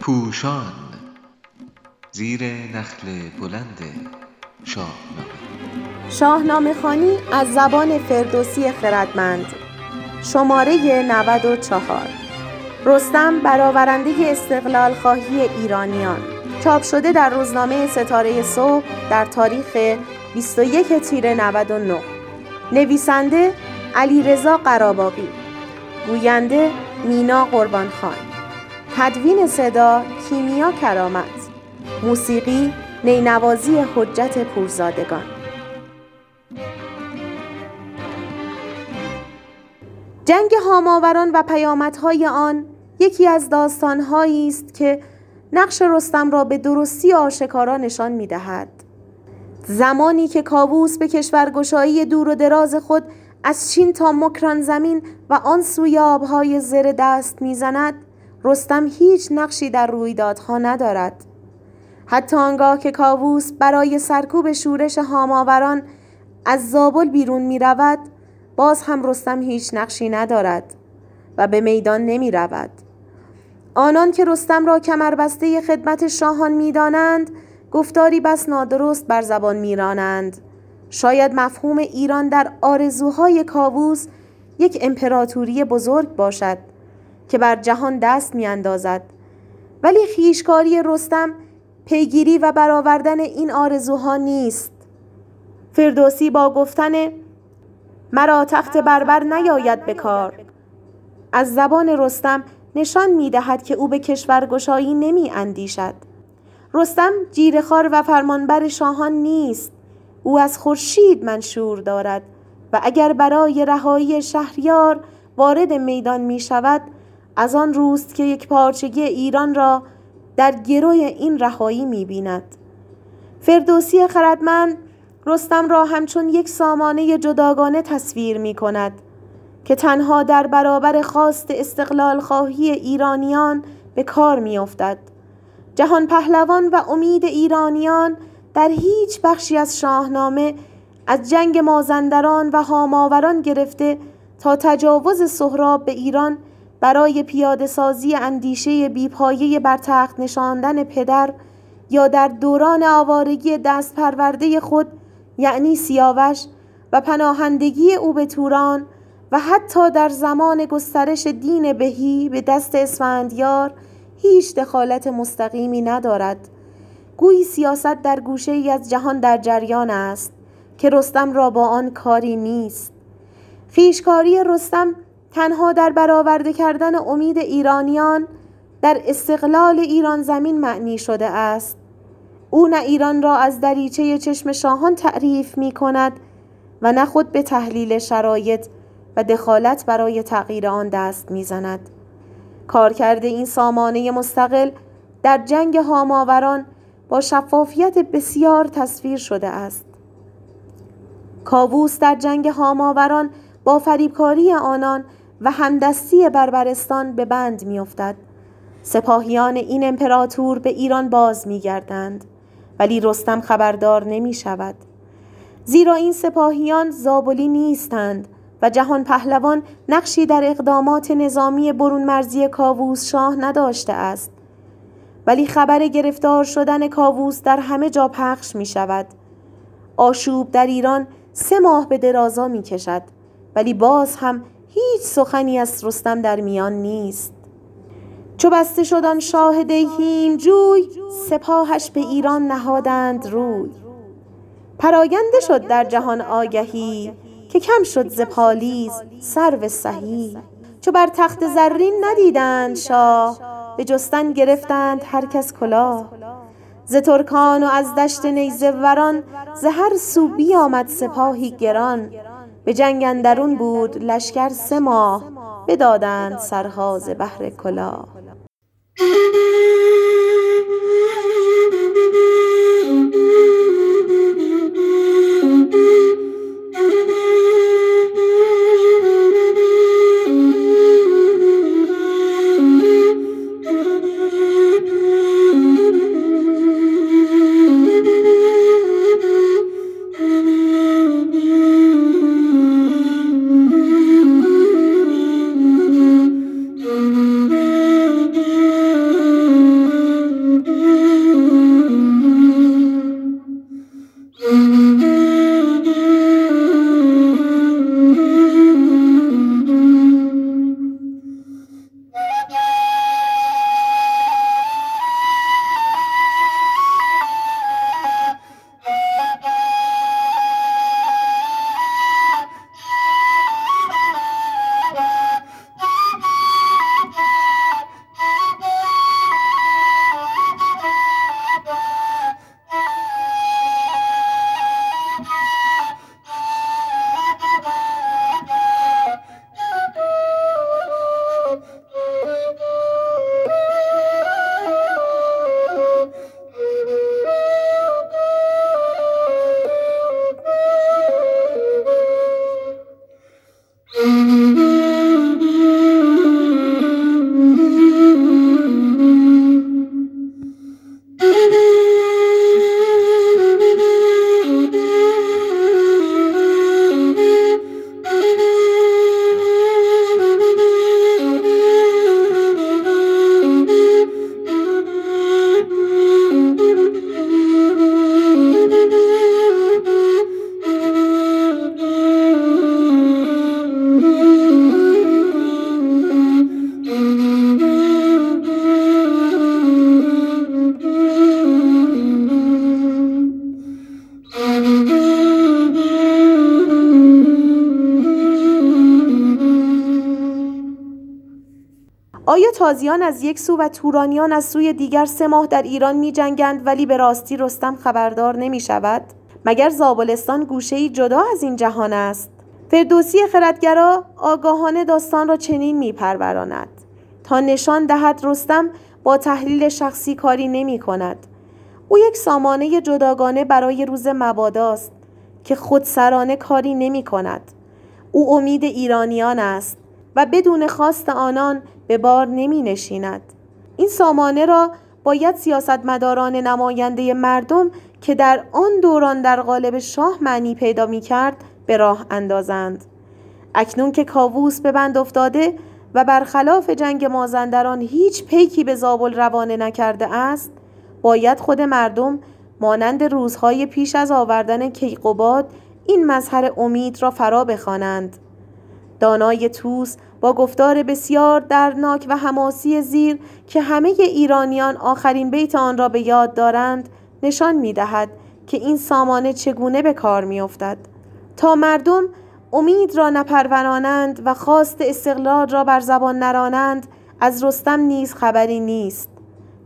پوشان زیر نخل بلند شاهنامه. شاهنامه خوانی از زبان فردوسی خردمند. شماره 94 رستم برآورنده استقلال خواهی ایرانیان. چاپ شده در روزنامه ستاره صبح در تاریخ 21 تیر 99 نویسنده علیرضا قراباغی گوینده مینا قربانخان. تدوین صدا کیمیا کرامت. موسیقی نینوازی حجت پورزادگان. جنگ هاماوران و پیامدهای آن یکی از داستانهایی است که نقش رستم را به درستی آشکارا نشان می‌دهد. زمانی که کاووس به کشورگشایی دور و دراز خود از چین تا مکران زمین و آن سوی آبهای زر دست می‌زند رستم هیچ نقشی در رویدادها ندارد حتی آنگاه که کاووس برای سرکوب شورش هاماوران از زابل بیرون می رود باز هم رستم هیچ نقشی ندارد و به میدان نمی رود آنان که رستم را کمربسته خدمت شاهان می دانند گفتاری بس نادرست بر زبان می رانند. شاید مفهوم ایران در آرزوهای کاووس یک امپراتوری بزرگ باشد که بر جهان دست می اندازد. ولی خیشکاری رستم پیگیری و برآوردن این آرزوها نیست. فردوسی با گفتن مرا تخت بربر نیاید به کار. از زبان رستم نشان می دهد که او به کشورگشایی نمی اندیشد رستم جیرخوار و فرمانبر شاهان نیست. او از خورشید منشور دارد و اگر برای رهایی شهریار وارد میدان می شود از آن روست که یک پارچگی ایران را در گروی این رهایی می بیند. فردوسی خردمند رستم را همچون یک سامانه جداگانه تصویر می کند که تنها در برابر خواست استقلال خواهی ایرانیان به کار می افتد. جهان پهلوان و امید ایرانیان در هیچ بخشی از شاهنامه از جنگ مازندران و هاماوران گرفته تا تجاوز سهراب به ایران برای پیاده سازی اندیشه بیپایه بر تخت نشاندن پدر یا در دوران آوارگی دست پرورده خود یعنی سیاوش و پناهندگی او به توران و حتی در زمان گسترش دین بهی به دست اسفندیار هیچ دخالت مستقیمی ندارد. گویی سیاست در گوشه ای از جهان در جریان است که رستم را با آن کاری نیست. خیشکاری رستم تنها در برآورده کردن امید ایرانیان در استقلال ایران زمین معنی شده است. او نه ایران را از دریچه چشم شاهان تعریف می کند و نه خود به تحلیل شرایط و دخالت برای تغییر آن دست می‌زند کارکرد این سامانه مستقل در جنگ هاماوران با شفافیت بسیار تصویر شده است. کاووس در جنگ هاماوران با فریبکاری آنان و همدستی بربرستان به بند میافتد. سپاهیان این امپراتور به ایران باز میگردند ولی رستم خبردار نمی شود زیرا این سپاهیان زابلی نیستند و جهان پهلوان نقشی در اقدامات نظامی برون مرزی کاووس شاه نداشته است. ولی خبر گرفتار شدن کاووس در همه جا پخش می شود آشوب در ایران سه ماه به درازا می کشد ولی باز هم هیچ سخنی از رستم در میان نیست. چو بسته شدن شاه دیهیم جوی سپاهش به ایران نهادند روی. پراگنده شد در جهان آگهی که کم شد ز پالیز سرو سهی چو بر تخت زرین ندیدند شاه به جستن گرفتند هر کس کلاه. ز ترکان و از دشت نیزه وران ز هر سو بیامد سپاهی گران. به جنگ اندرون بود لشکر سه ماه بدادند سرها ز بهر کلاه. آیا تازیان از یک سو و تورانیان از سوی دیگر سه ماه در ایران می جنگند ولی به راستی رستم خبردار نمی شود؟ مگر زابلستان گوشه جدا از این جهان است؟ فردوسی خردگرا آگاهانه داستان را چنین می پروراند تا نشان دهد رستم با تحلیل شخصی کاری نمی کند. او یک سامانه جداگانه برای روز مباداست که خودسرانه کاری نمی کند. او امید ایرانیان است و بدون خواست آنان به بار نمی نشیند. این سامانه را باید سیاستمداران نماینده مردم که در آن دوران در قالب شاه معنی پیدا می کرد به راه اندازند. اکنون که کاووس به بند افتاده و برخلاف جنگ مازندران هیچ پیکی به زابل روانه نکرده است باید خود مردم مانند روزهای پیش از آوردن کیقوباد این مظهر امید را فرا بخوانند دانای توس با گفتار بسیار درناک و حماسی زیر که همه ایرانیان آخرین بیت آن را به یاد دارند نشان می دهد که این سامانه چگونه به کار می افتد. تا مردم امید را نپرورانند و خواست استقلال را بر زبان نرانند از رستم نیز خبری نیست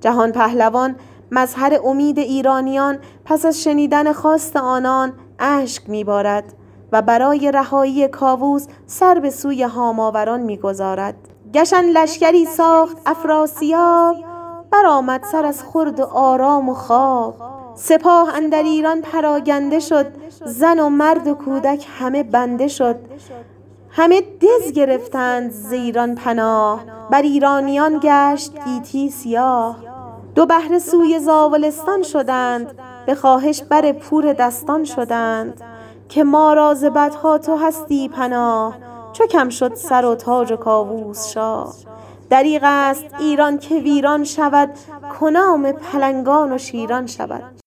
جهان پهلوان مظهر امید ایرانیان پس از شنیدن خواست آنان اشک میبارد و برای رهایی کاووس سر به سوی هاماوران می‌گذارد. گشن لشکری ساخت افراسیاب برآمد سر از خورد و آرام و خواب. سپاه اندر ایران پراگنده شد زن و مرد و کودک همه بنده شد. همه دز گرفتند ز ایران پناه. بر ایرانیان گشت گیتی سیاه. دو بهره سوی زاولستان شدند به خواهش بر پور دستان شدند. که ما را ز بدها تو هستی پناه چو کم شد سر و تاج و کاووس شاه. دریغ است ایران که ویران شود کنام پلنگان و شیران شود.